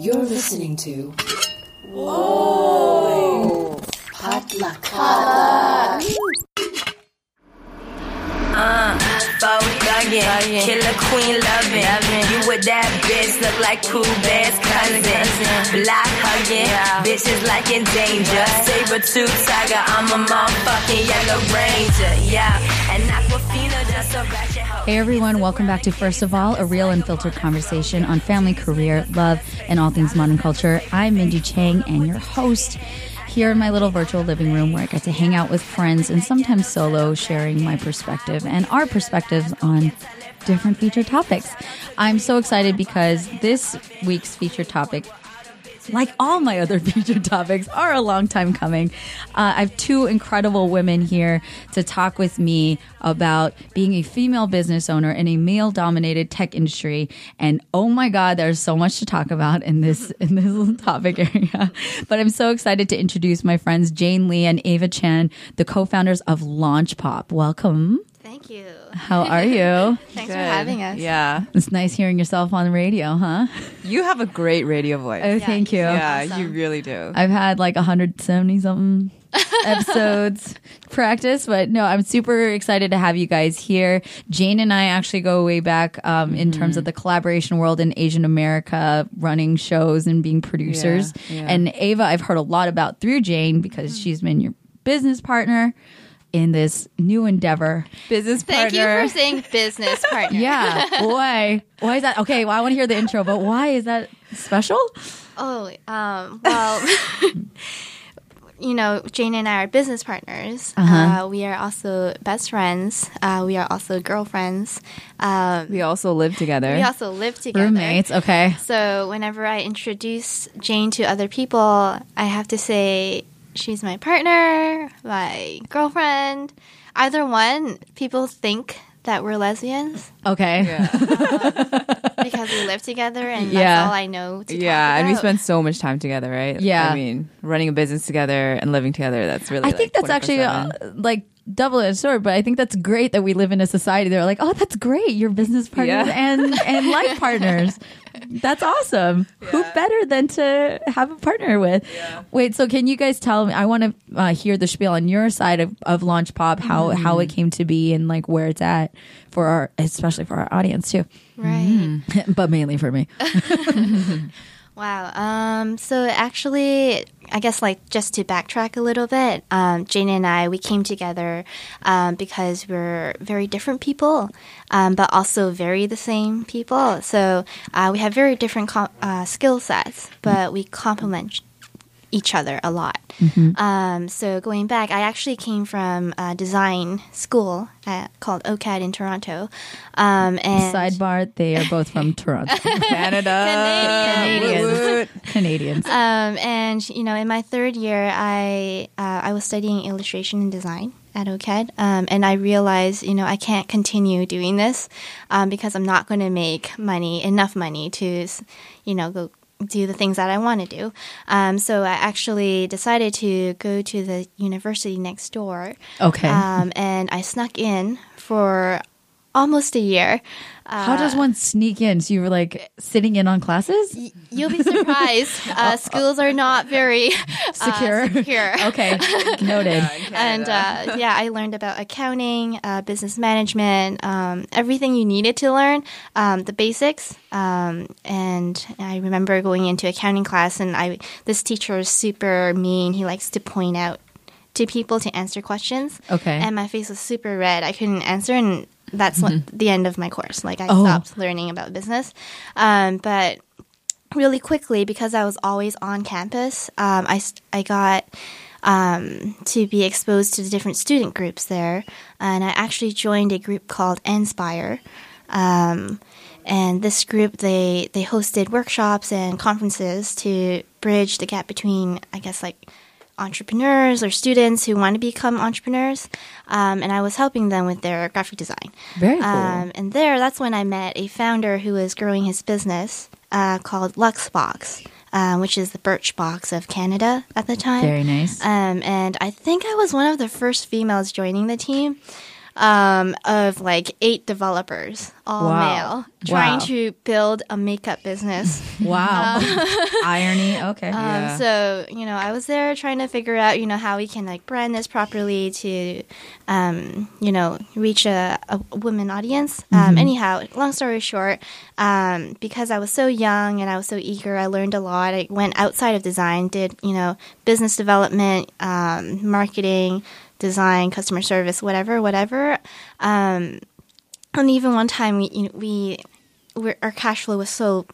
You're listening to. Whoa! Potluck. Potluck. Uh, thuggin', killer queen lovin'. You with that bitch look like cool Bear's cousin. Block huggin', bitches like in danger. Saber tooth tiger, I'm a motherfucking yellow ranger. Yeah, and Aquafina just a. Hey everyone, welcome back to First of All, a real and unfiltered conversation on family, career, love, and all things modern culture. I'm Minji Chang and your host here in my little virtual living room where I get to hang out with friends and sometimes solo, sharing my perspective and our perspectives on different featured topics. I'm so excited because this week's featured topic like all my other featured topics, are a long time coming. Uh, I have two incredible women here to talk with me about being a female business owner in a male dominated tech industry. And oh my God, there's so much to talk about in this, in this topic area. But I'm so excited to introduce my friends Jane Lee and Ava Chan, the co-founders of Launch Pop. Welcome. Thank you. How are you? Thanks for having us. Yeah. It's nice hearing yourself on the radio, huh? You have a great radio voice. Oh, thank you. yeah, awesome. you really do. I've had like 170 something episodes practice, but no, I'm super excited to have you guys here. Jane and I actually go way back um, in terms of the collaboration world in Asian America, running shows and being producers. Yeah, yeah. And Ava, I've heard a lot about through Jane because she's been your business partner in this new endeavor. Business partner. Thank you for saying business partner. Yeah. why? Why is that? Okay, well, I want to hear the intro, but why is that special? Oh, um, well, you know, Jane and I are business partners. Uh-huh. Uh, we are also best friends. Uh, we are also girlfriends. Um, we also live together. we also live together. Roommates. Okay. So whenever I introduce Jane to other people, I have to say she's my partner, my girlfriend. Either one, people think that we're lesbians Okay. because we live together, and Yeah. that's all I know. To yeah, talk and we spend so much time together, right? Yeah. I mean, running a business together and living together, that's really I think like that's actually uh, like double edged sword, but I think that's great that we live in a society. They're like, oh, that's great. You're business partners Yeah. and and life partners. That's awesome. Who better than to have a partner with? Wait, so can you guys tell me? I want to uh, hear the spiel on your side of, of Launch Pop, how how Mm-hmm. it came to be, and like where it's at for our, especially for our audience too, right. but mainly for me. Wow. Um, so actually, I guess like just to backtrack a little bit, um, Jane and I we came together um, because we're very different people, um, but also very the same people. So uh, we have very different com- uh, skill sets, but we complement each other a lot. Um, so going back, I actually came from a design school at, called OCAD in Toronto. Um, and Sidebar: They are both from Toronto, Canada. Canadians. Woot, woot. Canadians. Um, and you know, in my third year, I uh, I was studying illustration and design at OCAD, um, and I realized, you know, I can't continue doing this um, because I'm not going to make money enough money to, you know, go do the things that I want to do. Um, so I actually decided to go to the university next door. Okay. Um, and I snuck in for almost a year. How does one sneak in? So you were like sitting in on classes? You'll be surprised. Uh, schools are not very uh, Secure. secure. Okay, noted. and uh, yeah, I learned about accounting, uh, business management, um, everything you needed to learn, um, the basics. Um, and I remember going into accounting class, and I this teacher was super mean. He likes to point out to people to answer questions. Okay. And my face was super red. I couldn't answer, and that's what, the end of my course. Like I Oh. stopped learning about business. Um, but really quickly because I was always on campus. Um, I, I got um, to be exposed to the different student groups there, and I actually joined a group called Inspire. Um, and this group they they hosted workshops and conferences to bridge the gap between I guess like entrepreneurs or students who want to become entrepreneurs, um, and I was helping them with their graphic design. Very cool. Um, and there, that's when I met a founder who was growing his business uh, called Luxbox, uh, which is the Birchbox of Canada at the time. Very nice. Um, and I think I was one of the first females joining the team. Um, of like eight developers, all Wow. male, trying Wow. to build a makeup business. Wow. Irony. Okay. Um, so you know, I was there trying to figure out, you know, how we can like brand this properly to, um, you know, reach a, a women audience. Um, anyhow, long story short, um, because I was so young and I was so eager, I learned a lot. I went outside of design, did you know, business development, um, marketing, design, customer service, whatever, whatever. Um, and even one time, we you know, we our cash flow was so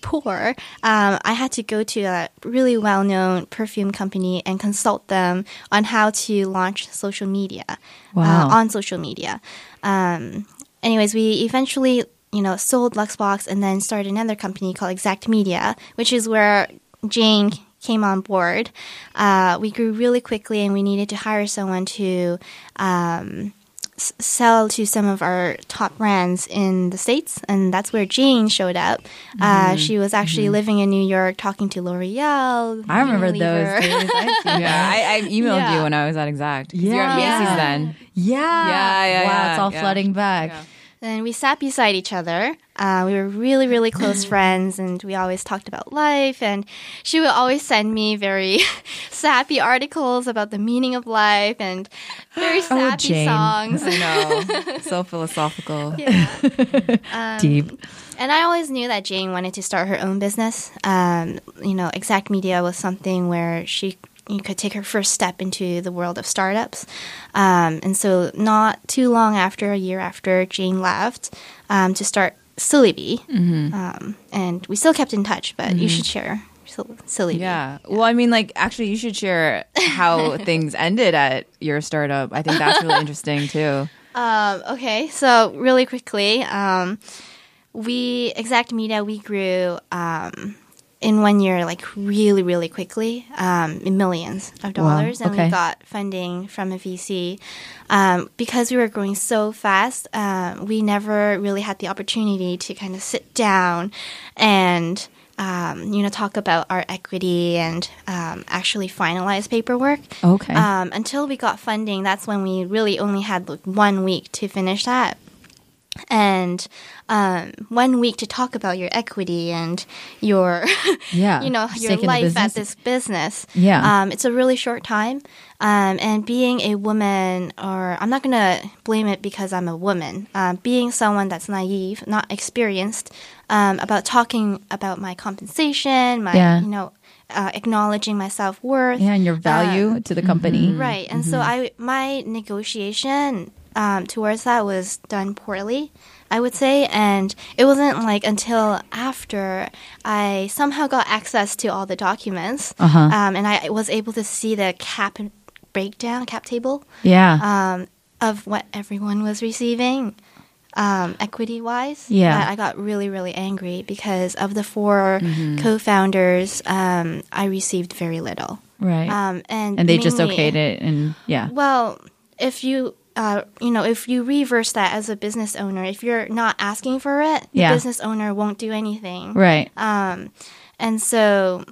poor, um, I had to go to a really well known perfume company and consult them on how to launch social media Wow. uh, on social media. Um, anyways, we eventually you know sold Luxbox and then started another company called Exact Media, which is where Jane came on board. Uh, we grew really quickly and we needed to hire someone to. Um, s- sell to some of our top brands in the states and that's where jane showed up uh, she was actually living in new york talking to l'oreal I remember Unilever. those days. I've Yeah. I, I emailed Yeah. you when I was at Exact. 'Cause You're at Yeah. Macy's then. Yeah. Yeah, yeah, Wow, yeah, it's all yeah. flooding back. Yeah. And we sat beside each other. Uh, we were really, really close friends, and we always talked about life. And she would always send me very sappy articles about the meaning of life and very sappy Jane. songs. I know. so philosophical. Deep. And I always knew that Jane wanted to start her own business. Um, you know, Exact Media was something where she you could take her first step into the world of startups. Um, and so, not too long after, a year after, Jane left um, to start Silly Bee. Um, and we still kept in touch, but you should share Silly Bee. Yeah. Well, I mean, like, actually, you should share how things ended at your startup. I think that's really interesting too. Um, okay, so really quickly, um, we Exact Media we grew um, in one year like really really quickly, um, in millions of dollars, and okay. we got funding from a VC. Um, because we were growing so fast, um, we never really had the opportunity to kind of sit down and. Um, you know, talk about our equity and um, actually finalize paperwork. Okay. Um, until we got funding, that's when we really only had like one week to finish that. And um, one week to talk about your equity and your, Yeah, you know, your stake in the life at this business. Yeah. um, it's a really short time. Um, and being a woman, or I'm not gonna blame it because I'm a woman. Um, being someone that's naive, not experienced, um, about talking about my compensation, my, Yeah. you know, uh, acknowledging my self worth. yeah, and your value to the company. Right. And so I my negotiation um, towards that was done poorly, I would say, and it wasn't like until after I somehow got access to all the documents, Uh-huh. um, and I was able to see the cap breakdown, cap table Yeah. um, of what everyone was receiving. Um, equity wise, Yeah. I got really, really angry because of the 4 Mm-hmm. co-founders. Um, I received very little, right. um, and and they just okayed it and yeah. well, if you uh, you know, if you reverse that as a business owner, if you're not asking for it, the Yeah. business owner won't do anything. Right. Um, and so,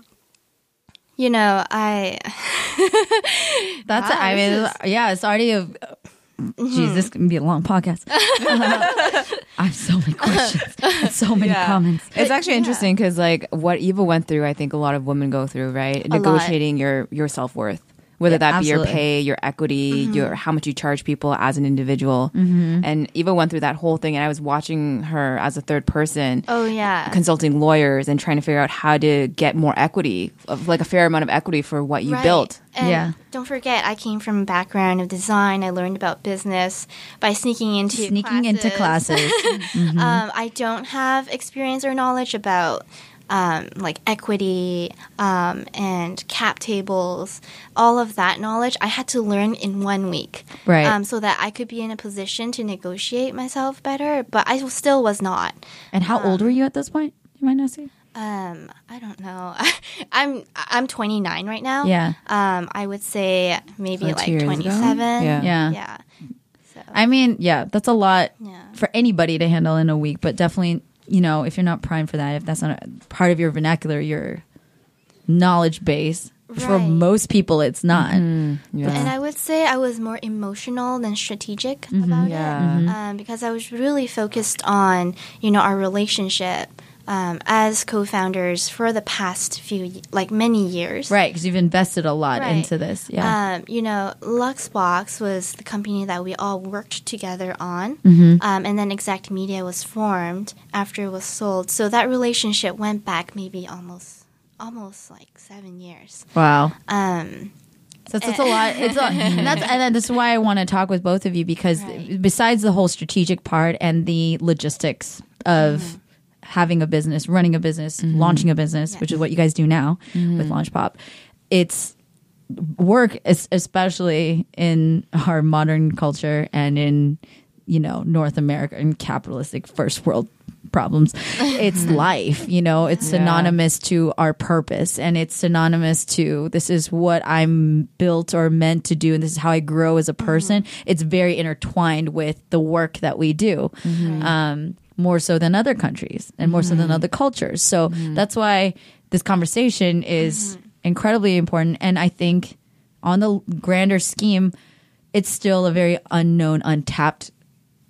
you know, I That's Wow, I mean this yeah, it's already a Geez, this can be a long podcast. I have so many questions, so many Yeah. comments. It's actually interesting because, like, what Eva went through, I think a lot of women go through, right? lot. Negotiating your your self worth, whether Yeah, that be your pay, your equity, Mm-hmm. your how much you charge people as an individual. Mm-hmm. And Eva went through that whole thing, and I was watching her as a third person. oh yeah, Consulting lawyers and trying to figure out how to get more equity, of like a fair amount of equity for what you Right. built. And Yeah. Don't forget, I came from a background of design. I learned about business by sneaking into Sneaking into classes. Um, I don't have experience or knowledge about um, like equity um, and cap tables, all of that knowledge. I had to learn in one week, Right. Um, so that I could be in a position to negotiate myself better. But I still was not. and how old were you at this point? You might not say. Um, I don't know. I'm I'm 29 right now. Yeah. Um, I would say maybe Like like years ago? 27. Yeah. Yeah. Yeah. So I mean, yeah, that's a lot Yeah. for anybody to handle in a week, but definitely, you know, if you're not primed for that, if that's not a part of your vernacular, your knowledge base, for most people, it's not. Mm-hmm. Yeah. And I would say I was more emotional than strategic mm-hmm. about Yeah. it um, because I was really focused on you know our relationship um, as co-founders for the past few like many years. Right, because you've invested a lot Right. into this. Yeah. Um, you know, Luxbox was the company that we all worked together on, Mm-hmm. um, and then Exact Media was formed after it was sold. So that relationship went back maybe almost, almost like seven years. wow. Um, So it's, it's a lot. It's a, and that's and is why I want to talk with both of you because Right. besides the whole strategic part and the logistics of having a business, running a business, mm-hmm. launching a business, which is what you guys do now mm-hmm. with Launch Pop, it's work, especially in our modern culture and in you know North America and capitalistic first world problems. It's life, you know. It's synonymous to our purpose, and it's synonymous to this is what I'm built or meant to do, and this is how I grow as a mm-hmm. person. It's very intertwined with the work that we do. Um, more so than other countries and more so than mm-hmm. other cultures. So mm-hmm. that's why this conversation is mm-hmm. incredibly important. And I think on the grander scheme, it's still a very unknown, untapped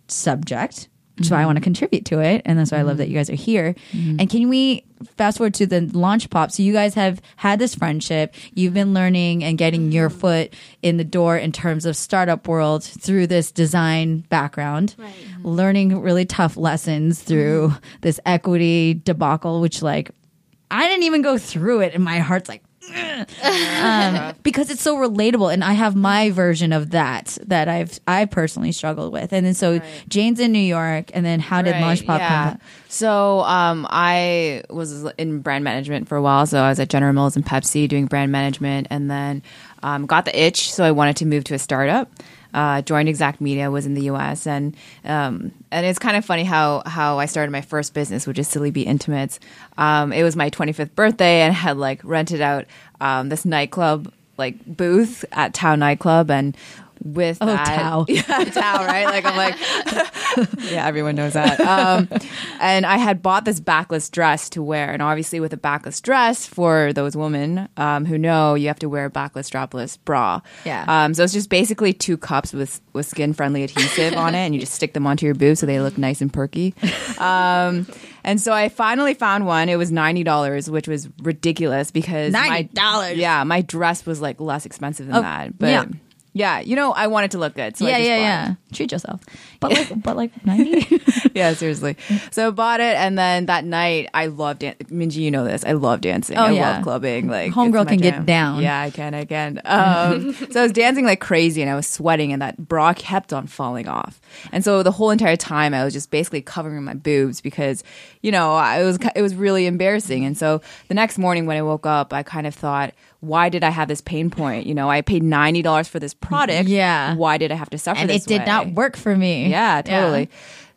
subject, is why I want to mm-hmm. contribute to it. And that's why I love mm-hmm. that you guys are here. Mm-hmm. And can we fast forward to the launch pop? So you guys have had this friendship. You've been learning and getting your foot in the door in terms of startup world through this design background, Right. learning really tough lessons through this equity debacle, which like I didn't even go through it and my heart's like um, because it's so relatable and i have my version of that that i've i personally struggled with and then so jane's in new york and then how did Right, launch pop yeah. So um, I was in brand management for a while. So I was at General Mills and Pepsi doing brand management, and then um, got the itch. So I wanted to move to a startup. Uh, joined Exact Media, was in the U.S. and um, and it's kind of funny how how I started my first business, which is Silly Bee Intimates. Um, it was my 25th birthday, and had like rented out um, this nightclub like booth at Tao nightclub, and with Oh, that, Tao. yeah, Tao, right? Like I'm like, yeah, everyone knows that. Um, and I had bought this backless dress to wear, and obviously with a backless dress, for those women um, who know, you have to wear a backless strapless bra. Yeah. Um, so it's just basically two cups with with skin friendly adhesive on it, and you just stick them onto your boobs so they look nice and perky. Um, and so I finally found one. It was ninety dollars, which was ridiculous because my- $90? Yeah, my dress was like less expensive than Oh, that, but. yeah. Yeah, you know, I wanted to look good. So I yeah just yeah bought it yeah treat yourself but like but like 90 yeah, seriously. So bought it, and then that night I loved it. Minji, you know this. I love dancing. Oh, I yeah. love clubbing. Like Homegirl can get down. Yeah, I can. I can. Um, so I was dancing like crazy, and I was sweating, and that bra kept on falling off. And so the whole entire time, I was just basically covering my boobs because, you know, I- it was it was really embarrassing. And so the next morning when I woke up, I kind of thought. Why did I have this pain point? You know, I paid ninety dollars for this product. Yeah. Why did I have to suffer and this it did way? not work for me Yeah, totally.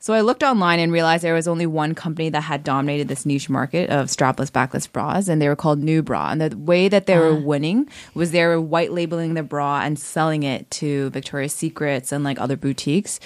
So I looked online and realized there was only one company that had dominated this niche market of strapless backless bras, and they were called NuBra. And the way that they were uh. winning was they were white labeling the bra and selling it to Victoria's Secrets and like other boutiques.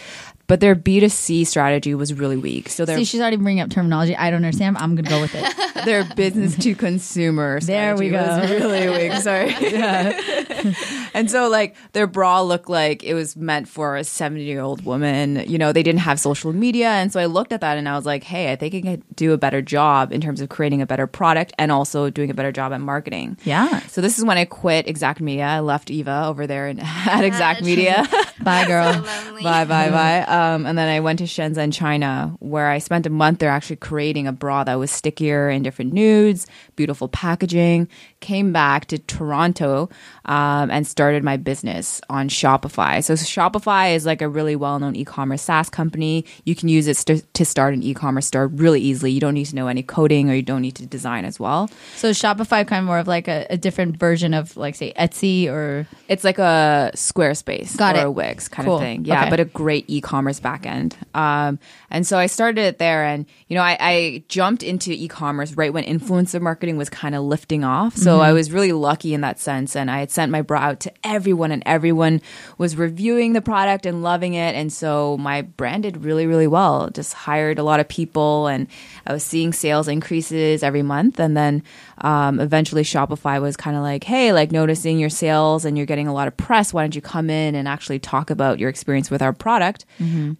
But their B2C strategy was really weak. So their See, she's already bringing up terminology I don't understand. but I'm gonna go with it. their business to consumer There we strategy was go. really weak. Sorry. Yeah. and so like their bra looked like it was meant for a 70 year old woman. You know, they didn't have social media. And so I looked at that and I was like, hey, I think I could do a better job in terms of creating a better product and also doing a better job at marketing. Yeah. So this is when I quit Exact Media. I left Eva over there in, at Exact Media. Bye, girl. lonely. bye, bye, bye. Um, and then I went to Shenzhen, China, where I spent a month there actually creating a bra that was stickier in different nudes, beautiful packaging. Came back to Toronto um, and started my business on Shopify. So Shopify is like a really well-known e-commerce SaaS company. You can use it st- to start an e-commerce store really easily. You don't need to know any coding or you don't need to design as well. So Shopify kind of more of like a, a different version of like say Etsy or It's like a Squarespace Got or it. a Wix kind Cool. of thing. Yeah, Okay. but a great e-commerce backend. Um, and so I started it there, and you know, I, I jumped into e-commerce right when influencer marketing was kind of lifting off. So So I was really lucky in that sense. And I had sent my bra out to everyone, and everyone was reviewing the product and loving it. And so my brand did really, really well. Just hired a lot of people, and I was seeing sales increases every month. And then um, eventually Shopify was kind of like, hey, like noticing your sales and you're getting a lot of press. Why don't you come in and actually talk about your experience with our product?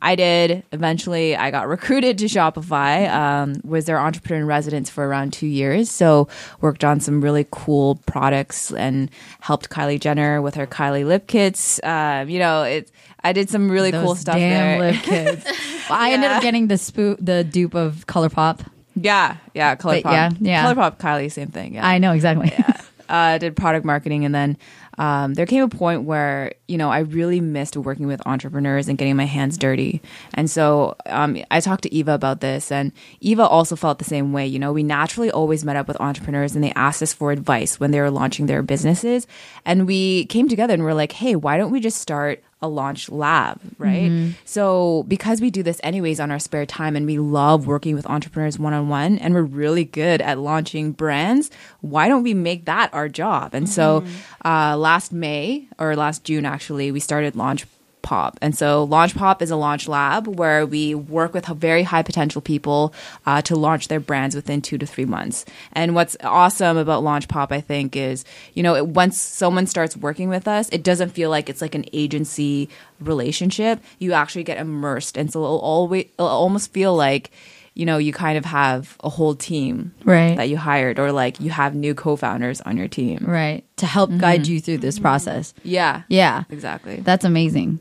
I did. Eventually, I got recruited to Shopify. Um, was their entrepreneur in residence for around two years. So worked on some really cool products and helped Kylie Jenner with her Kylie lip kits. Um, you know, it. I did some really Those cool stuff damn there. lip kids. Well, I ended up getting the spoo- the dupe of ColourPop. Yeah, yeah, ColourPop. But yeah, yeah. ColourPop, Kylie, same thing. Yeah. I know exactly. yeah. uh, did product marketing, and then um, there came a point where you know I really missed working with entrepreneurs and getting my hands dirty. And so um, I talked to Eva about this, and Eva also felt the same way. You know, we naturally always met up with entrepreneurs, and they asked us for advice when they were launching their businesses, and we came together and we're like, hey, why don't we just start a launch lab, right? So because we do this anyways on our spare time and we love working with entrepreneurs one on one and we're really good at launching brands, why don't we make that our job? And so uh, last May or last June actually, we started Launch Pop. And so Launch Pop is a launch lab where we work with very high potential people uh, to launch their brands within two to three months. And what's awesome about Launch Pop, I think, is, you know, it, once someone starts working with us, it doesn't feel like it's like an agency relationship. You actually get immersed. And so it'll always, it'll almost feel like, you know, you kind of have a whole team Right. that you hired or like you have new co-founders on your team. right. To help guide you through this process. Yeah. Yeah. Exactly. That's amazing.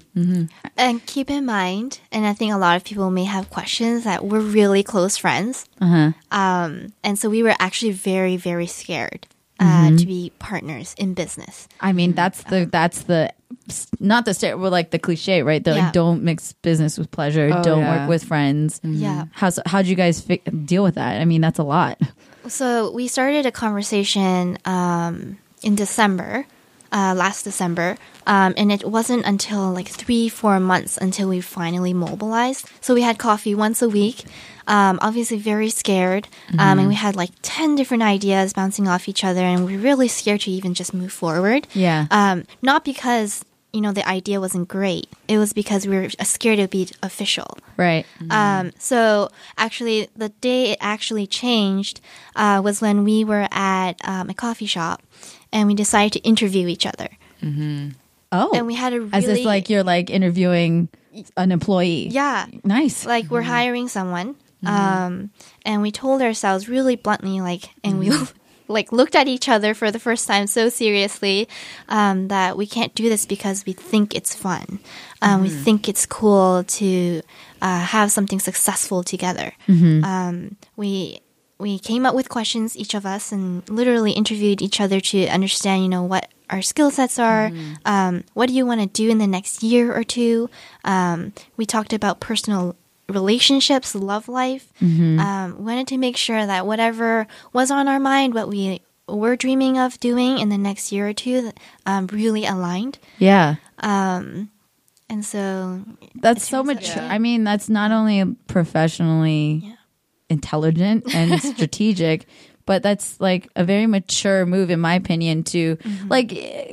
And keep in mind, and I think a lot of people may have questions that we're really close friends. Uh-huh. Um, and so we were actually very, very scared uh, to be partners in business. I mean, that's the that's the not the sta- well, like the cliche, right? The Yeah. like, don't mix business with pleasure. Oh, don't yeah. work with friends. Yeah. How's how do you guys fi- deal with that? I mean, that's a lot. So we started a conversation um, in December, uh, last December, um, and it wasn't until like three, four months until we finally mobilized. So we had coffee once a week. Um, obviously, very scared, um, and we had like ten different ideas bouncing off each other, and we were really scared to even just move forward. Yeah. Um, not because you know the idea wasn't great. It was because we were scared it would be official. Right. Um, so actually, the day it actually changed uh, was when we were at um, a coffee shop, and we decided to interview each other. Oh. And we had a really As if like you're like interviewing an employee. yeah, Nice. like we're hiring someone, um, and we told ourselves really bluntly, like, and we. Like looked at each other for the first time so seriously um, that we can't do this because we think it's fun. Um, We think it's cool to uh, have something successful together. Um, we we came up with questions each of us and literally interviewed each other to understand, you know, what our skill sets are. Um, what do you want to do in the next year or two? Um, we talked about personal relationships, love life. Um, wanted to make sure that whatever was on our mind, what we were dreaming of doing in the next year or two, um, really aligned. yeah. Um, and so, That's so much. be- I mean, that's not only professionally Yeah. intelligent and strategic, but that's like a very mature move, in my opinion. To Mm-hmm. like,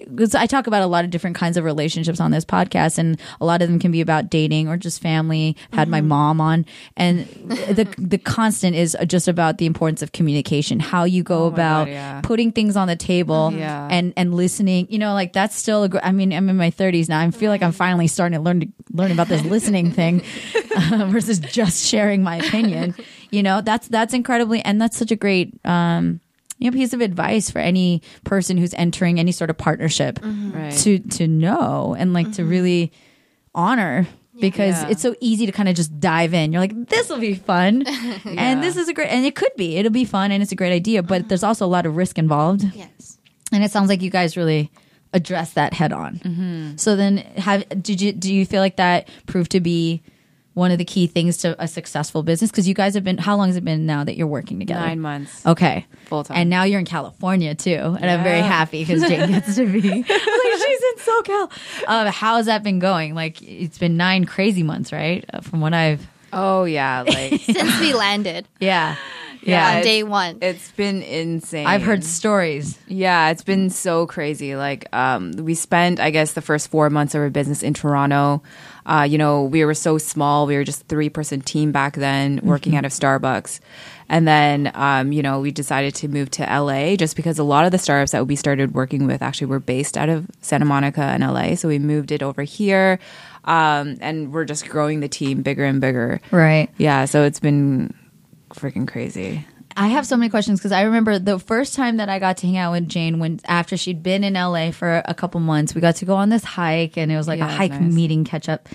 because I talk about a lot of different kinds of relationships on this podcast, and a lot of them can be about dating or just family. Had Mm-hmm. my mom on, and the the constant is just about the importance of communication, how you go Oh about God, yeah. putting things on the table, Yeah. and and listening. You know, like that's still. A, gr- I mean, I'm in my 30s now. I feel like I'm finally starting to learn to learn about this listening thing uh, versus just sharing my opinion. You know, that's that's incredibly, and that's such a great. Um, you know, piece of advice for any person who's entering any sort of partnership Right. to to know and like to really honor because Yeah. it's so easy to kind of just dive in. You're like, this will be fun, and this is a great, and it could be, it'll be fun, and it's a great idea, but there's also a lot of risk involved. yes. And it sounds like you guys really address that head on. Mm-hmm. So then, have did you do you feel like that proved to be one of the key things to a successful business? Because you guys have been, how long has it been now that you're working together? Nine months. Okay, Full time. And now you're in California too, and I'm very happy because Jane gets to be. like she's in SoCal. Um, how has that been going? Like it's been nine crazy months, right? Uh, From what I've, Oh yeah, like Since we landed. yeah, Yeah. on day one. It's been insane. I've heard stories. Yeah, it's been so crazy. Like, um, we spent, I guess, the first four months of our business in Toronto. Uh, you know, we were so small. We were just three person team back then, working out of Starbucks. And then, um, you know, we decided to move to LA just because a lot of the startups that we started working with actually were based out of Santa Monica and LA. So we moved it over here. Um, and we're just growing the team bigger and bigger. Right. Yeah, so it's been freaking crazy. I have so many questions because I remember the first time that I got to hang out with Jane when after she'd been in LA for a couple months, we got to go on this hike and it was like Yeah, a hike nice. meeting catch up.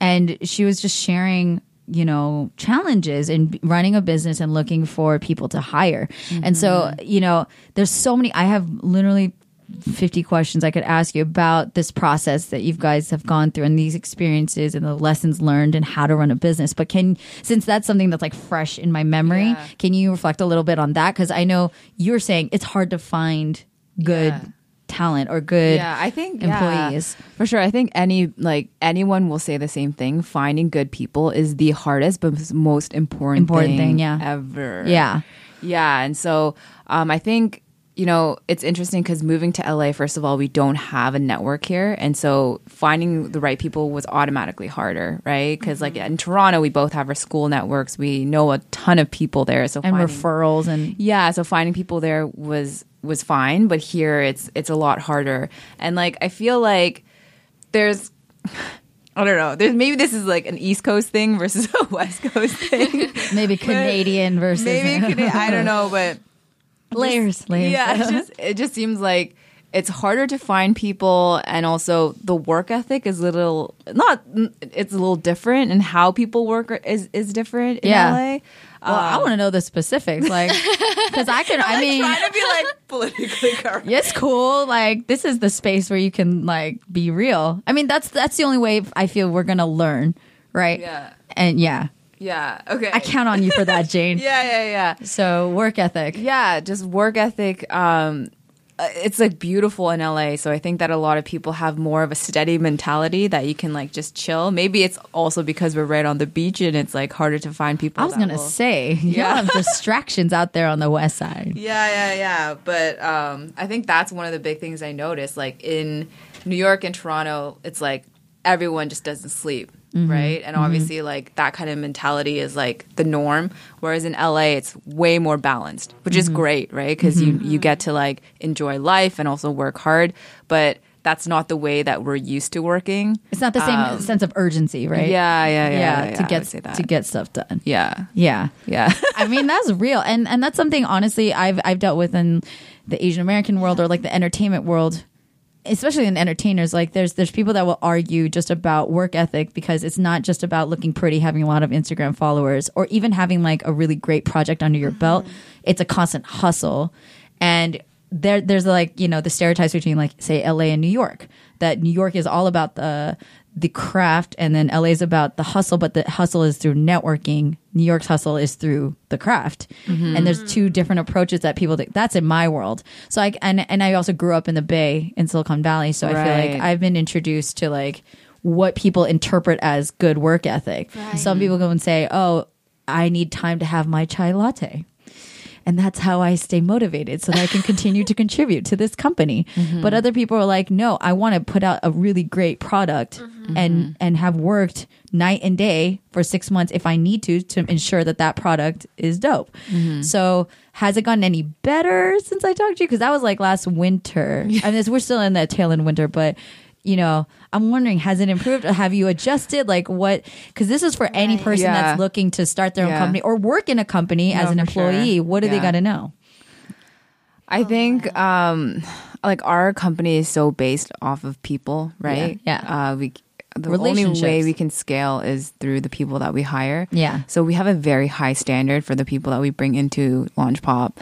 And she was just sharing, you know, challenges in running a business and looking for people to hire. And so, Mm-hmm. you know, there's so many, I have literally 50 questions I could ask you about this process that you guys have gone through and these experiences and the lessons learned and how to run a business. But can, since that's something that's like fresh in my memory, Yeah. can you reflect a little bit on that? Because I know you're saying it's hard to find good Yeah. talent or good yeah i think yeah, employees. for sure i think any like anyone will say the same thing finding good people is the hardest but most important, Important thing, yeah. ever Yeah. yeah and so um i think you know it's interesting because moving to la first of all we don't have a network here. And so finding the right people was automatically harder right? Because like Mm-hmm. in toronto we both have our school networks. We know a ton of people there. So And finding- referrals and yeah so finding people there was was fine. But here it's it's a lot harder. And like i feel like there's i don't know there's maybe this is like an east coast thing versus a west coast thing. Maybe Canadian versus maybe i don't know but layers, layers. yeah it just it just seems like it's harder to find people and also the work ethic is a little not it's a little different and how people work is is different in Yeah. LA. Well, I um, want to know the specifics, like, because I can. I mean, trying to be like politically correct. it's cool. Like, this is the space where you can like be real. I mean, that's that's the only way I feel we're gonna learn, right? Yeah. And yeah, Yeah. Okay. I count on you for that, Jane. Yeah, yeah, yeah. So work ethic. Yeah, just work ethic. Um, uh, it's like beautiful in LA. So I think that a lot of people have more of a steady mentality that you can like just chill. Maybe it's also because we're right on the beach and it's like harder to find people. I was gonna will- say, you Yeah. have distractions out there on the west side. Yeah, yeah, yeah. But um, I think that's one of the big things I noticed. Like in New York and Toronto, it's like everyone just doesn't sleep, Mm-hmm. right? And mm-hmm. obviously, like that kind of mentality is like the norm. Whereas in LA, it's way more balanced, which is mm-hmm. great, right? Because you you get to like enjoy life and also work hard, but. That's not the way that we're used to working. It's not the same um, sense of urgency, right? Um, Yeah, yeah, yeah. yeah, to get to get stuff done. yeah, Yeah. yeah. I mean, that's real, and and that's something honestly I've I've dealt with in the Asian American world or like the entertainment world, especially in entertainers. Like, there's there's people that will argue just about work ethic because it's not just about looking pretty, having a lot of Instagram followers, or even having like a really great project under your belt. Mm-hmm. It's a constant hustle, and there there's like you know the stereotypes between like say L.A. and New York. That New York is all about the the craft and then LA is about the hustle, but the hustle is through networking. New York's hustle is through the craft. Mm-hmm. And there's two different approaches that people think that's in my world. So I and and I also grew up in the Bay in Silicon Valley, so I feel like I've been introduced to like what people interpret as good work ethic. Some mm-hmm. people go and say, "Oh, I need time to have my chai latte." And that's how I stay motivated so that I can continue to contribute to this company. Mm-hmm. But other people are like, no, I want to put out a really great product mm-hmm. and mm-hmm. and have worked night and day for six months if I need to to ensure that that product is dope. So has it gotten any better since I talked to you? Because that was like last winter. I mean, we're still in that tail end winter, but. You know, I'm wondering, has it improved? Or have you adjusted? Like what? Because this is for any person Yeah. that's looking to start their own company or work in a company as an for sure. employee. What do they got to know? I think um like our company is so based off of people, right? Yeah, Uh we the only way we can scale is through the people that we hire. Yeah. So we have a very high standard for the people that we bring into Launch Pop.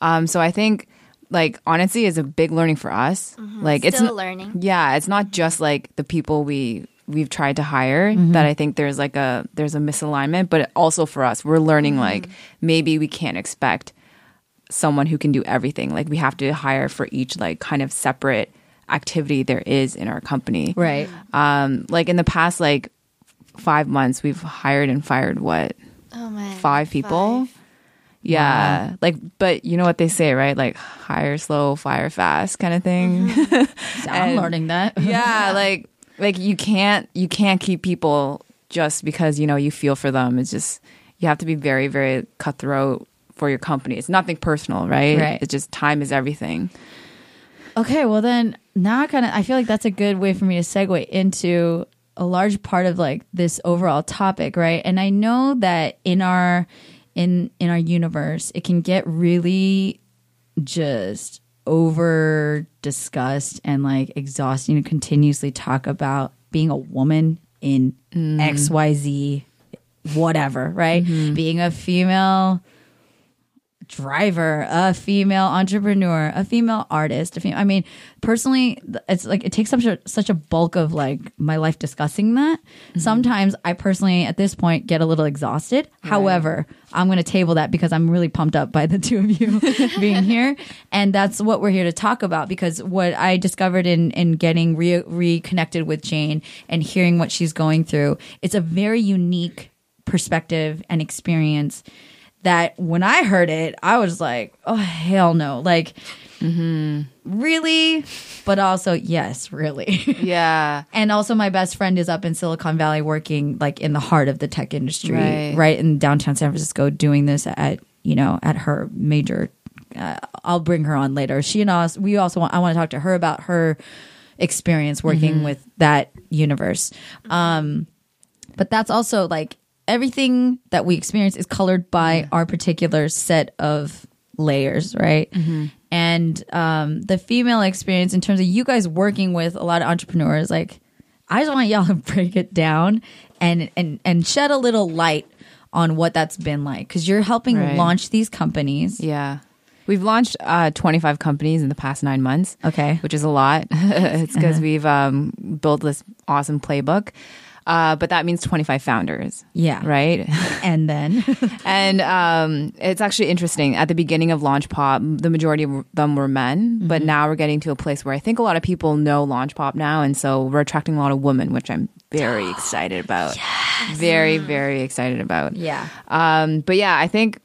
Um so I think like honestly is a big learning for us. Like it's Still learning. Yeah, it's not just like the people we we've tried to hire Mm-hmm. that I think there's like a there's a misalignment, but also for us, we're learning like maybe we can't expect someone who can do everything. Like we have to hire for each like kind of separate activity there is in our company. Right. Um like in the past like 5 months we've hired and fired what? Oh man. Five people? Five. Yeah, like, but you know what they say, right? Like, hire slow, fire fast, kind of thing. Mm-hmm. I'm learning that. yeah, like, like you can't you can't keep people just because you know you feel for them. It's just you have to be very very cutthroat for your company. It's nothing personal, right? Right. It's just time is everything. Okay, well then now I kind of I feel like that's a good way for me to segue into a large part of like this overall topic, right? And I know that in our in in our universe, it can get really just over discussed and like exhausting to continuously talk about being a woman in mm. XYZ whatever, right? Mm-hmm. Being a female driver, a female entrepreneur, a female artist. A fem- I mean, personally, it's like it takes such a such a bulk of like my life discussing that. Mm-hmm. Sometimes I personally, at this point, get a little exhausted. However, I'm going to table that because I'm really pumped up by the two of you being here, and that's what we're here to talk about. Because what I discovered in in getting re- reconnected with Jane and hearing what she's going through, it's a very unique perspective and experience that when I heard it, I was like, oh, hell no. Like, really? But also, yes, really. Yeah. and also, my best friend is up in Silicon Valley working like in the heart of the tech industry, Right. right, in downtown San Francisco, doing this at, you know, at her major. Uh, I'll bring her on later. She and us, we also want, I want to talk to her about her experience working with that universe. Um, but that's also like everything that we experience is colored by our particular set of layers, right? And um, the female experience, in terms of you guys working with a lot of entrepreneurs, like I just want y'all to break it down and and and shed a little light on what that's been like because you're helping Right. launch these companies. Yeah. We've launched uh, 25 companies in the past nine months. Okay. Which is a lot. it's because we've um, built this awesome playbook. Uh, but that means 25 founders. Yeah. Right. And then and um, it's actually interesting. At the beginning of Launch Pop, the majority of them were men, but now we're getting to a place where I think a lot of people know Launch Pop now, and so we're attracting a lot of women, which I'm very excited about. Very, very excited about. Yeah. Um, but yeah, I think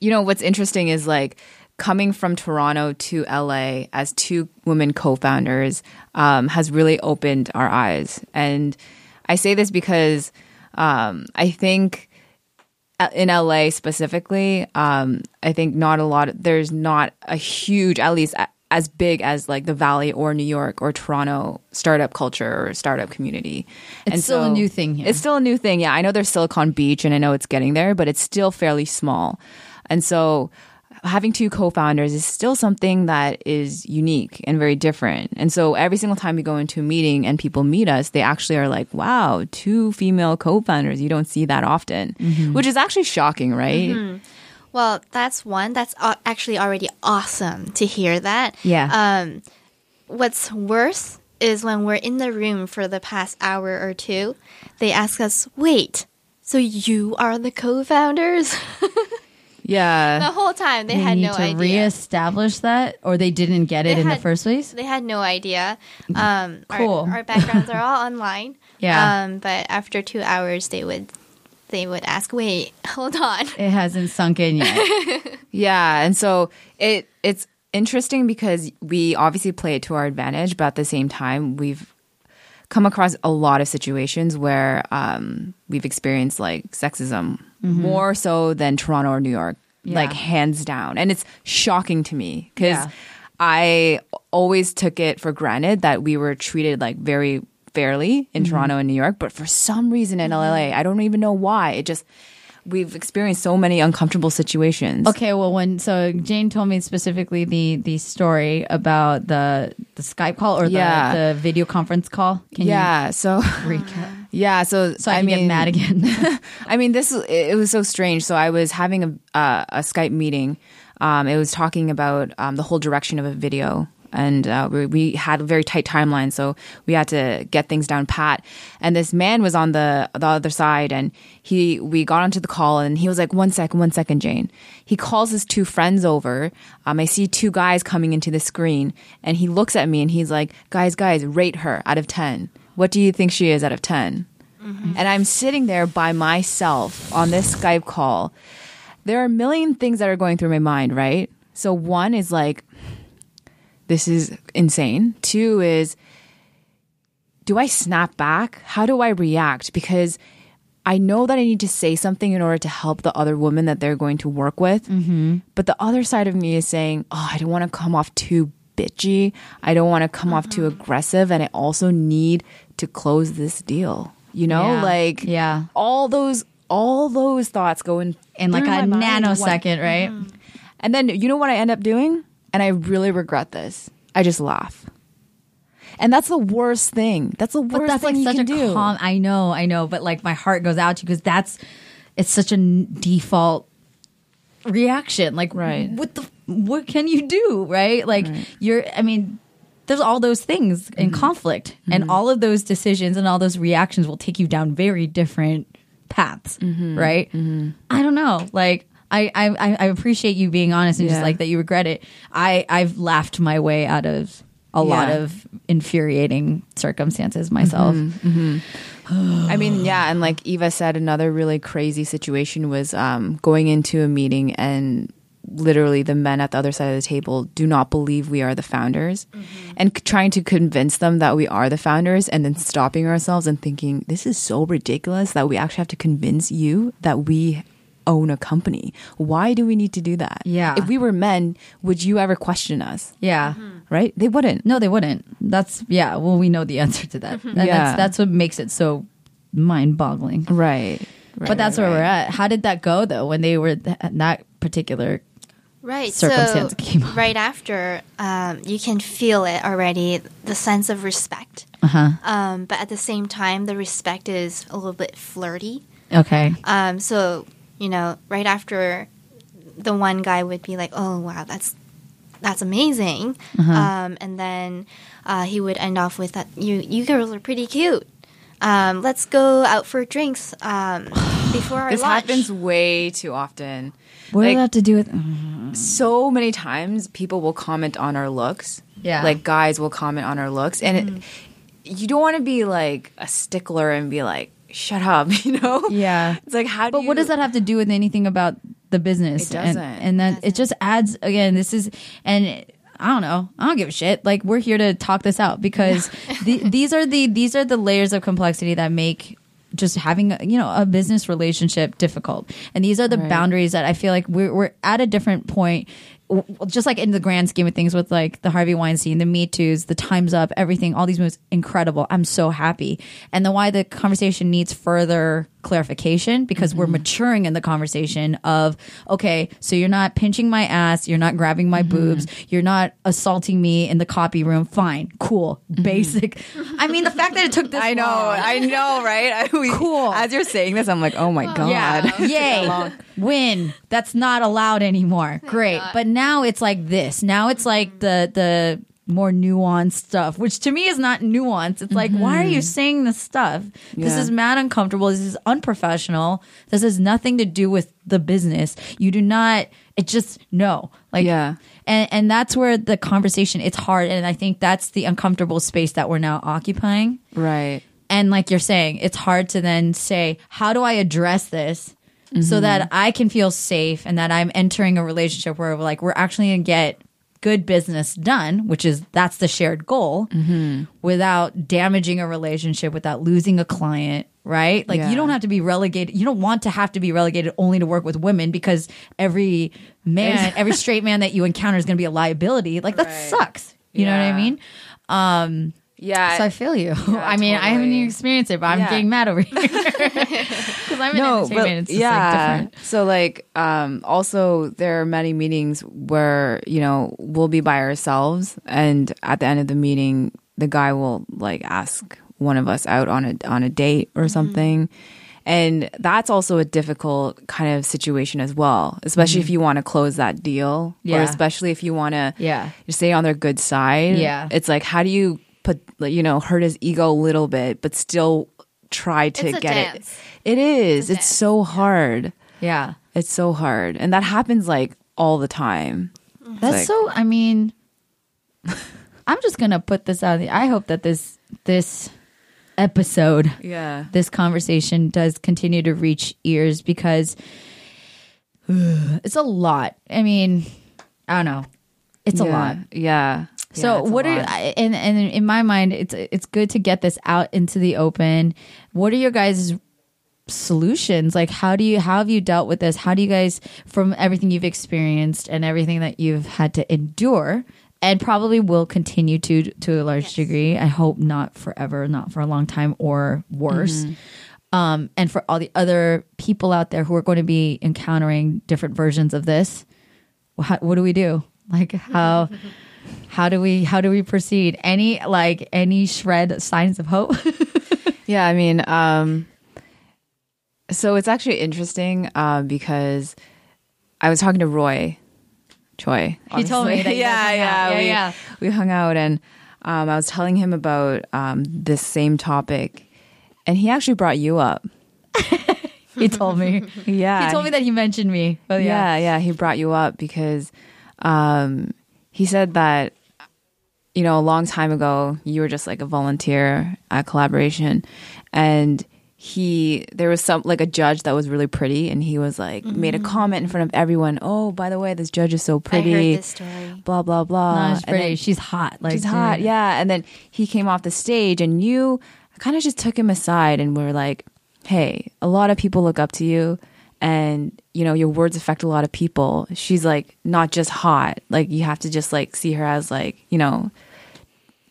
you know what's interesting is like coming from Toronto to LA as two women co-founders um, has really opened our eyes, and I say this because um, I think uh, in LA specifically, um, I think not a lot. There's not a huge, at least as big as like the Valley or New York or Toronto startup culture or startup community. It's still a new thing here. It's still a new thing. Yeah, I know there's Silicon Beach, and I know it's getting there, but it's still fairly small. And so having two co-founders is still something that is unique and very different. And so every single time we go into a meeting and people meet us, they actually are like, "Wow, two female co-founders. You don't see that often." Mm-hmm. Which is actually shocking, right? Well, that's one. That's uh, actually already awesome to hear that. Yeah. Um, what's worse is when we're in the room for the past hour or two, they ask us, "Wait, so you are the co-founders?" the whole time they, they had need no to idea. reestablish that, or they didn't get it They in the first place. They had no idea. Um, our- Cool. Our, backgrounds are all online. Yeah. Um, but after two hours, they would they would ask, "Wait, hold on." It hasn't sunk in yet. Yeah, and so it it's interesting because we obviously play it to our advantage, but at the same time, we've come across a lot of situations where um, we've experienced like sexism Mm-hmm. more so than Toronto or New York, like hands down, and it's shocking to me because Yeah. I always took it for granted that we were treated like very fairly in mm-hmm. Toronto and New York, but for some reason in mm-hmm. LA, I don't even know why. It just we've experienced so many uncomfortable situations. Okay, well, when so Jane told me specifically the the story about the the Skype call or Yeah. the, the video conference call. Can yeah, so recap? yeah, so So I, I mean, mad again. I mean, this it was so strange. So I was having a uh, a Skype meeting. Um, it was talking about um, the whole direction of a video, and uh, we, we had a very tight timeline, so we had to get things down pat. And this man was on the the other side, and he we got onto the call, and he was like, "One second, one second, Jane." He calls his two friends over. Um, I see two guys coming into the screen, and he looks at me, and he's like, "Guys, guys, rate her out of ten. What do you think she is out of 10? And I'm sitting there by myself on this Skype call. there are a million things that are going through my mind, right? So one is like, this is insane. Two is, do I snap back? How do I react? Because I know that I need to say something in order to help the other woman that they're going to work with. Mm-hmm. But the other side of me is saying, oh, I don't want to come off too bitchy. I don't want to come off too aggressive. And I also need to close this deal. You know, Yeah. like Yeah. all those all those thoughts go in In like a my mind into one- nanosecond, right? and then you know what I end up doing? And I really regret this. I just laugh. And that's the worst thing. That's the worst But that's thing like you such can a do. calm. I know, I know, but like my heart goes out to you because that's it's such a n- default reaction. Like, Right. What the? What can you do? Right? Like you're. I mean, there's all those things in Mm-hmm. conflict, and all of those decisions and all those reactions will take you down very different paths. Mm-hmm. Right? I don't know. Like. I, I I- appreciate you being honest and just like that you regret it. I I've laughed my way out of a lot of infuriating circumstances myself. Mm-hmm. I mean, yeah, and like Eva said, another really crazy situation was um, going into a meeting and literally the men at the other side of the table do not believe we are the founders and c- trying to convince them that we are the founders and then stopping ourselves and thinking this is so ridiculous that we actually have to convince you that we own a company why do we need to do that Yeah. if we were men would you ever question us Yeah. right they wouldn't No, they wouldn't. That's yeah. Well, we know the answer to that. And Yeah. That's that's what makes it so mind-boggling. right, but that's where we're at. How did that go though? When they were th- that particular Right. circumstance so came up. right after, um, you can feel it already, the sense of respect. Uh-huh. Um, but at the same time, the respect is a little bit flirty. Okay. Um, so you know, right after, the one guy would be like, "Oh wow, that's that's amazing," Uh-huh. um, and then uh, he would end off with that, "You you girls are pretty cute. Um, let's go out for drinks um, before our this lunch." happens way too often What Like- does that have to do with? so many times people will comment on our looks. Yeah. Like guys will comment on our looks. And it, you don't want to be like a stickler and be like, shut up, you know? Yeah. It's like, how do But you. what does that have to do with anything about the business? It And, doesn't. and then it just adds again. This is and. I don't know. I don't give a shit. Like we're here to talk this out because the, these are the these are the layers of complexity that make just having you know a business relationship difficult. And these are the Right. boundaries that I feel like we're we're at a different point just like in the grand scheme of things with like the Harvey Weinstein, the Me Too's, the Time's Up, everything, all these moves, incredible. I'm so happy. And then why the conversation needs further clarification because we're mm-hmm. maturing in the conversation of, okay, so you're not pinching my ass, you're not grabbing my mm-hmm. boobs, you're not assaulting me in the copy room. Fine, cool, mm-hmm. basic. I mean, the fact that it took this I know, long. I know, right? I, we, Cool. As you're saying this, I'm like, oh my God. Yeah. Yay. Win. That's not allowed anymore. Great. But now it's like this. Now it's like the the more nuanced stuff, which to me is not nuanced. It's like, why are you saying this stuff? This is mad uncomfortable. This is unprofessional. This has nothing to do with the business. You do not it just no. Like Yeah. and and that's where the conversation it's hard and I think that's the uncomfortable space that we're now occupying. Right. And like you're saying, it's hard to then say, how do I address this Mm-hmm. so that I can feel safe and that I'm entering a relationship where like we're actually going to get good business done, which is that's the shared goal Mm-hmm. without damaging a relationship, without losing a client, right? Like Yeah. you don't have to be relegated. You don't want to have to be relegated only to work with women because every man, every straight man that you encounter is going to be a liability. Like that Right. sucks. You know what I mean? Um, Yeah. so I feel you. I mean, I haven't even experienced it, but I'm Yeah. getting mad over here because I'm in entertainment. It's just yeah. like different. So like, um, also there are many meetings where you know we'll be by ourselves, and at the end of the meeting, the guy will like ask one of us out on a on a date Mm-hmm. or something. And that's also a difficult kind of situation as well, especially if you want to close that deal, Mm-hmm. Yeah. or especially if you want to Yeah. stay on their good side. Yeah. it's like how do you put you know hurt his ego a little bit, but still try to It's a get dance. it. It is. a It's, so hard. Yeah, It's so hard, and that happens like all the time. that's like- so. I mean, I'm just gonna put this out. there. I hope that this this episode, Yeah. this conversation, does continue to reach ears because it's a lot. I mean, I don't know. It's a lot. Yeah. So Yeah, what are and and in my mind, it's it's good to get this out into the open. What are your guys' solutions? Like, how do you how have you dealt with this? How do you guys, from everything you've experienced and everything that you've had to endure, and probably will continue to to a large degree? I hope not forever, not for a long time, or worse. Um, and for all the other people out there who are going to be encountering different versions of this, wha- what do we do? Like how how do we how do we proceed? Any like any shred signs of hope? Yeah, I mean, um, so it's actually interesting um, because I was talking to Roy Choi. He told me that yeah, yeah. Yeah, we, yeah. We hung out, and um, I was telling him about um, this same topic, and he actually brought you up. he told me. Yeah, He told me that he mentioned me. But yeah, yeah. yeah, he brought you up because um, he said that you know a long time ago you were just like a volunteer at Kollaboration, and he there was some like a judge that was really pretty, and he was like mm-hmm. made a comment in front of everyone. Oh, by the way, this judge is so I pretty. heard this story. Blah blah blah. No, she's And then- pretty. She's hot. Like She's hot, dude. yeah. And then he came off the stage, and you kind of just took him aside and were like, "Hey, a lot of people look up to you, and you know your words affect a lot of people. She's like not just hot; like you have to just like see her as like you know."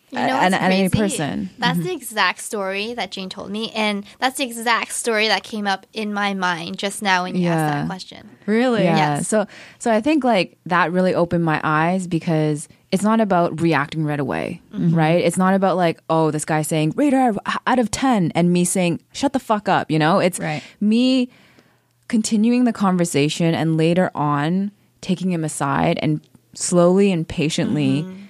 You know an- what's an any crazy? person. That's the mm-hmm. exact story that Jane told me, and that's the exact story that came up in my mind just now when you asked that question. Really? Yeah. Yes. So so I think like that really opened my eyes because it's not about reacting right away, mm-hmm. right? It's not about like, oh, this guy saying radar out of 10 and me saying shut the fuck up, you know? It's Right. me continuing the conversation and later on taking him aside and slowly and patiently mm-hmm.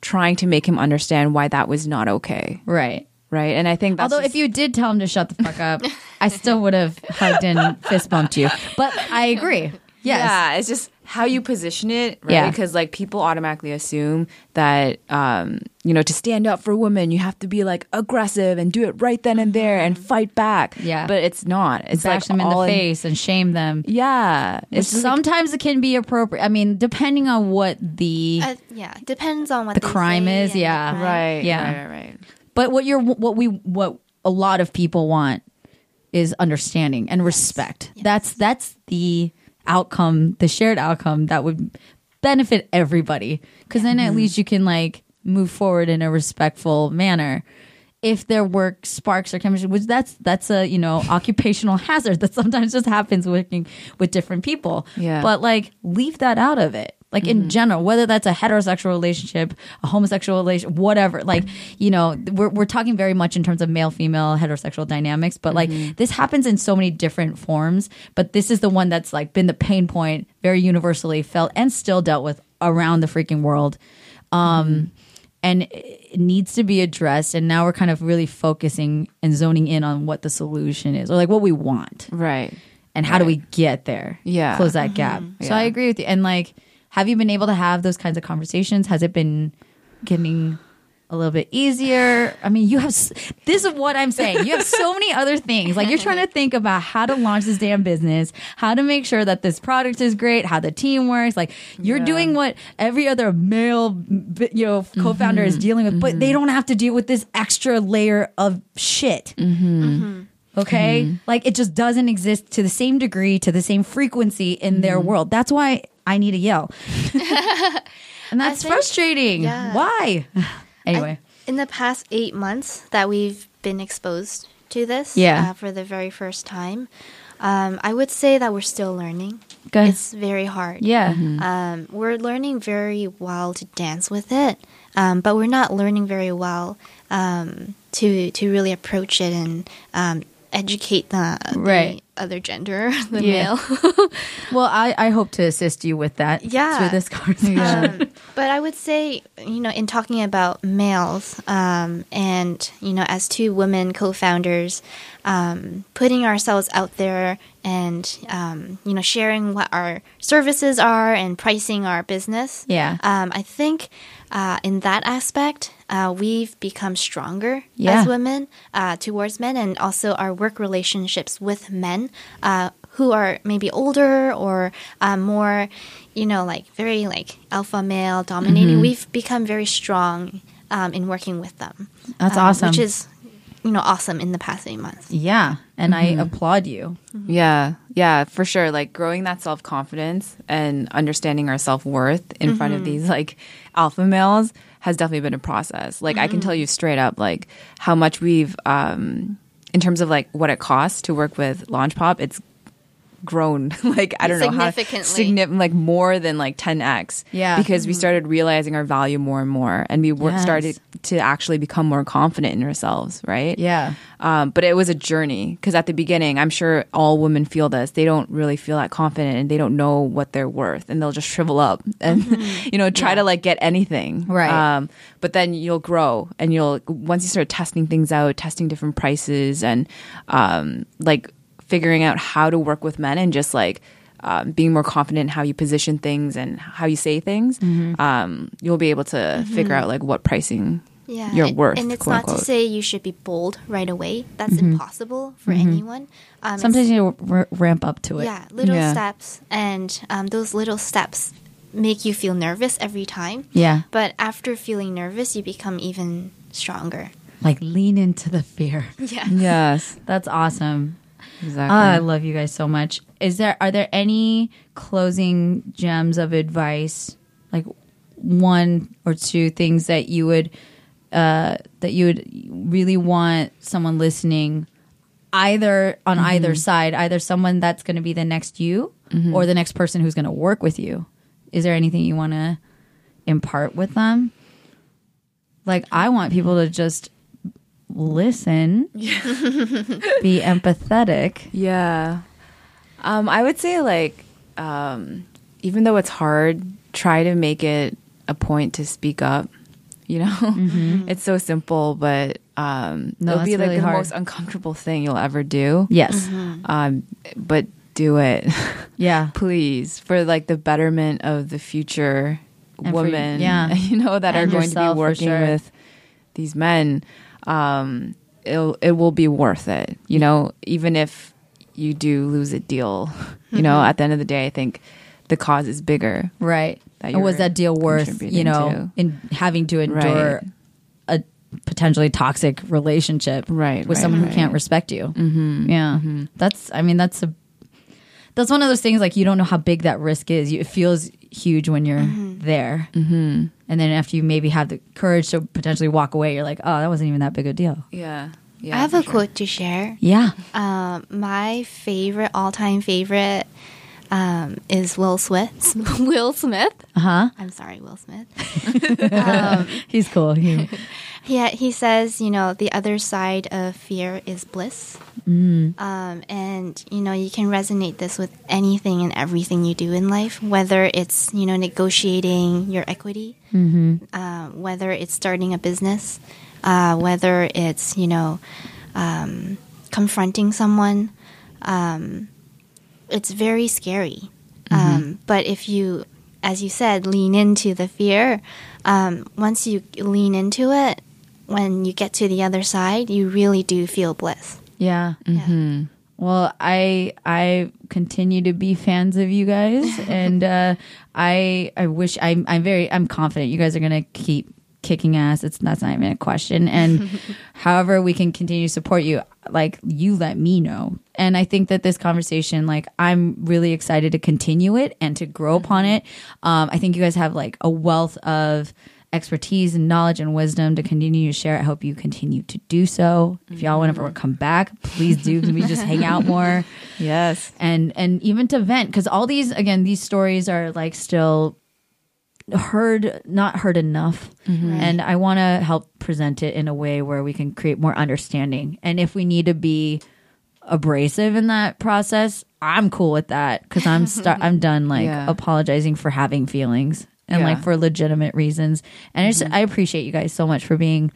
trying to make him understand why that was not okay, Right. right? And I think that's Although just- if you did tell him to shut the fuck up, I still would have hugged and fist bumped you. But I agree. Yes. Yeah, it's just how you position it, right? Yeah. Because like people automatically assume that um, you know, to stand up for women, you have to be like aggressive and do it right then and there and fight back. Yeah. But it's not. It's Bash like them in the all face and shame them. Yeah. It's just like- sometimes it can be appropriate. I mean, depending on what the Uh, yeah, depends on what The crime is, yeah. crime. right. Yeah. Right, right, right. But what you're what we what a lot of people want is understanding and respect. That's that's the outcome, the shared outcome that would benefit everybody. Because then at least you can like move forward in a respectful manner. If their work sparks or chemistry, which that's that's a you know occupational hazard that sometimes just happens working with different people. Yeah. But like leave that out of it. Like in mm-hmm. general, whether that's a heterosexual relationship, a homosexual relationship, whatever. Like you know, we're we're talking very much in terms of male female heterosexual dynamics, but like mm-hmm. this happens in so many different forms. But this is the one that's like been the pain point, very universally felt and still dealt with around the freaking world. Um, mm-hmm. and it needs to be addressed. And now we're kind of really focusing and zoning in on what the solution is, or like what we want Right. and how do we get there? Yeah. close that gap. So I agree with you. And like, have you been able to have those kinds of conversations? Has it been getting a little bit easier? I mean, you have. This is what I'm saying. You have so many other things. Like you're trying to think about how to launch this damn business, how to make sure that this product is great, how the team works. Like you're doing what every other male, you know, co-founder is mm-hmm. dealing with, but they mm-hmm. don't have to deal with this extra layer of shit. Mm-hmm. Okay. Like it just doesn't exist to the same degree, to the same frequency in their world. That's why I need to yell. and that's think- frustrating. yeah. Why? anyway. In the past eight months that we've been exposed to this, Yeah. uh, for the very first time, um, I would say that we're still learning. Good. It's very hard. yeah. Um, we're learning very well to dance with it, um, but we're not learning very well um, to to really approach it and um, educate the, Right. Other gender, the Yeah. male. Well, I, I hope to assist you with that. Yeah. Through this conversation. um, but I would say, you know, in talking about males, um, and you know, as two women co-founders, um, putting ourselves out there and um, you know, sharing what our services are and pricing our business. Yeah. Um, I think uh, in that aspect, uh, we've become stronger Yeah. as women uh, towards men, and also our work relationships with men uh, who are maybe older or um, more, you know, like very like alpha male dominating, we've become very strong um, in working with them. That's um, awesome. Which is, you know, awesome in the past eight months. Yeah, and I applaud you. Yeah, yeah, for sure. Like growing that self confidence and understanding our self worth in front of these like alpha males has definitely been a process. Like I can tell you straight up, like how much we've, um, in terms of like what it costs to work with Launchpop, it's grown like I don't know how Significantly. significant like more than like 10x Yeah. because we started realizing our value more and more and we Yes. started to actually become more confident in ourselves right Yeah. um, but it was a journey because at the beginning, I'm sure all women feel this. They don't really feel that confident and they don't know what they're worth and they'll just shrivel up and, you know, try to like get anything. Right. Um, but then you'll grow and you'll, once you start testing things out, testing different prices and, um, like figuring out how to work with men and just like, um, being more confident in how you position things and how you say things, um, you'll be able to figure out like what pricing Yeah, you're and, worth. And it's not unquote. to say you should be bold right away. That's impossible for anyone. Um, Sometimes you r- ramp up to it. yeah, little Yeah. steps, and um, those little steps make you feel nervous every time. Yeah. But after feeling nervous, you become even stronger. Like lean into the fear. Yeah. Yes, That's awesome. Exactly. Ah, I love you guys so much. Is there are there any closing gems of advice, like one or two things that you would uh, that you would really want someone listening, either on either side, either someone that's going to be the next you or the next person who's going to work with you? Is there anything you want to impart with them? Like I want people to just listen, be empathetic. Yeah. Um, I would say like um, even though it's hard, try to make it a point to speak up. You know, it's so simple, but um, No, it'll be that's like really the hard. most uncomfortable thing you'll ever do. Yes. Um, but do it, Yeah. please, for like the betterment of the future And for- women. yeah. you know that And are going yourself, to be working sure. with these men. Um, it'll it will be worth it. You know, even if you do lose a deal, you know, at the end of the day, I think the cause is bigger. Right. That And was that deal worth, you know, to. in having to endure Right. a potentially toxic relationship Right, with right, someone who can't respect you? Mm-hmm. Yeah. That's, I mean, that's a, that's one of those things like you don't know how big that risk is. You, it feels huge when you're there. And then after you maybe have the courage to potentially walk away, you're like, oh, that wasn't even that big a deal. Yeah. Yeah. I have a sure. quote to share. Yeah. Um, my favorite, all-time favorite, um, is Will Smith. Will Smith. Uh huh. I'm sorry, Will Smith. He's cool. He, Yeah, he says, you know, the other side of fear is bliss. Um, and, you know, you can resonate this with anything and everything you do in life, whether it's, you know, negotiating your equity, uh, whether it's starting a business, uh, whether it's, you know, um, confronting someone. Um, it's very scary. Um, but if you, as you said, lean into the fear, um, once you lean into it, when you get to the other side, you really do feel bliss. Yeah. Yeah. Well, I I continue to be fans of you guys, and uh, I I wish I'm I'm very I'm confident you guys are gonna keep kicking ass. It's that's not even a question. And however we can continue to support you, like you let me know. And I think that this conversation, like I'm really excited to continue it and to grow upon it. Um, I think you guys have like a wealth of expertise and knowledge and wisdom to continue to share. I hope you continue to do so. If y'all want to mm-hmm. come back, please do. Can we just hang out more? Yes. and and even to vent because all these again these stories are like still heard not heard enough mm-hmm. and i want to help present it in a way where we can create more understanding and if we need to be abrasive in that process i'm cool with that because i'm st- i'm done like Yeah. apologizing for having feelings and like for legitimate reasons and I just i appreciate you guys so much for being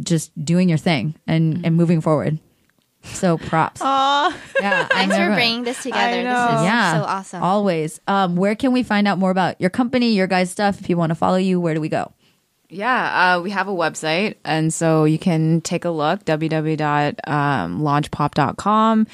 just doing your thing and and moving forward so props Oh, yeah Thanks for bringing this together. This is yeah, so awesome. Always. Um, where can we find out more about your company, your guys' stuff? If you want to follow you, where do we go? Yeah, uh, we have a website, and so you can take a look www.launchpop.com.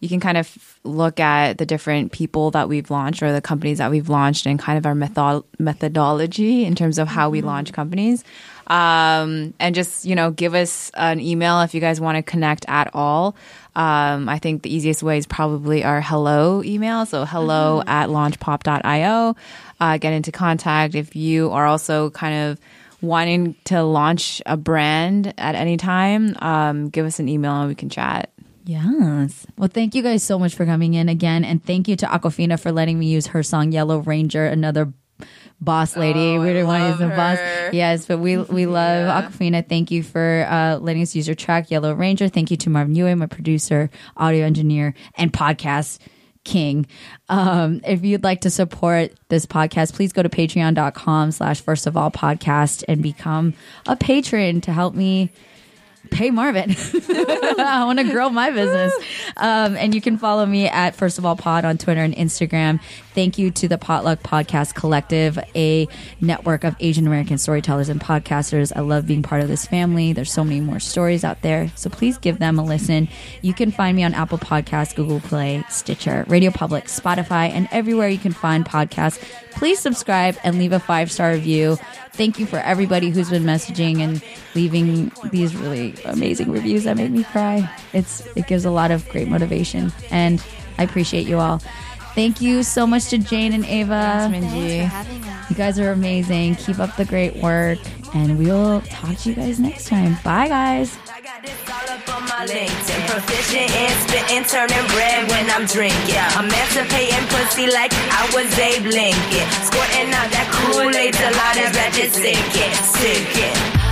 You can kind of look at the different people that we've launched or the companies that we've launched and kind of our method- methodology in terms of how we launch companies. Um, and just, you know, give us an email if you guys want to connect at all. Um, I think the easiest way is probably our hello email. So hello at launchpop.io. Uh, get into contact if you are also kind of wanting to launch a brand at any time. Um, give us an email and we can chat. Yes. Well, thank you guys so much for coming in again. And thank you to Awkwafina for letting me use her song Yellow Ranger, another boss lady. Oh, we didn't want to use the boss. Yes, but we we love Awkwafina. Thank you for uh, letting us use your track, Yellow Ranger. Thank you to Marvin Ewing, my producer, audio engineer, and podcast king. Um, if you'd like to support this podcast, please go to patreon.com slash first of all podcast and become a patron to help me pay Marvin. I want to grow my business. Um, and you can follow me at First of All Pod on Twitter and Instagram. Thank you to the Potluck Podcast Collective, a network of Asian American storytellers and podcasters. I love being part of this family. There's so many more stories out there. So please give them a listen. You can find me on Apple Podcasts, Google Play, Stitcher, Radio Public, Spotify, and everywhere you can find podcasts. Please subscribe and leave a five star review. Thank you for everybody who's been messaging and leaving these really amazing reviews that make me cry. It's it gives a lot of great motivation, and I appreciate you all. Thank you so much to Jane and Ava. Thanks for having us. You guys are amazing. Keep up the great work, and we'll talk to you guys next time. Bye, guys. Got this all up on my LinkedIn. Proficient in spitting, turning red when I'm drinking. I'm emancipating pussy like I was Abe Lincoln. Squirting out that Kool-Aid till all that ratchet sinking, sinking.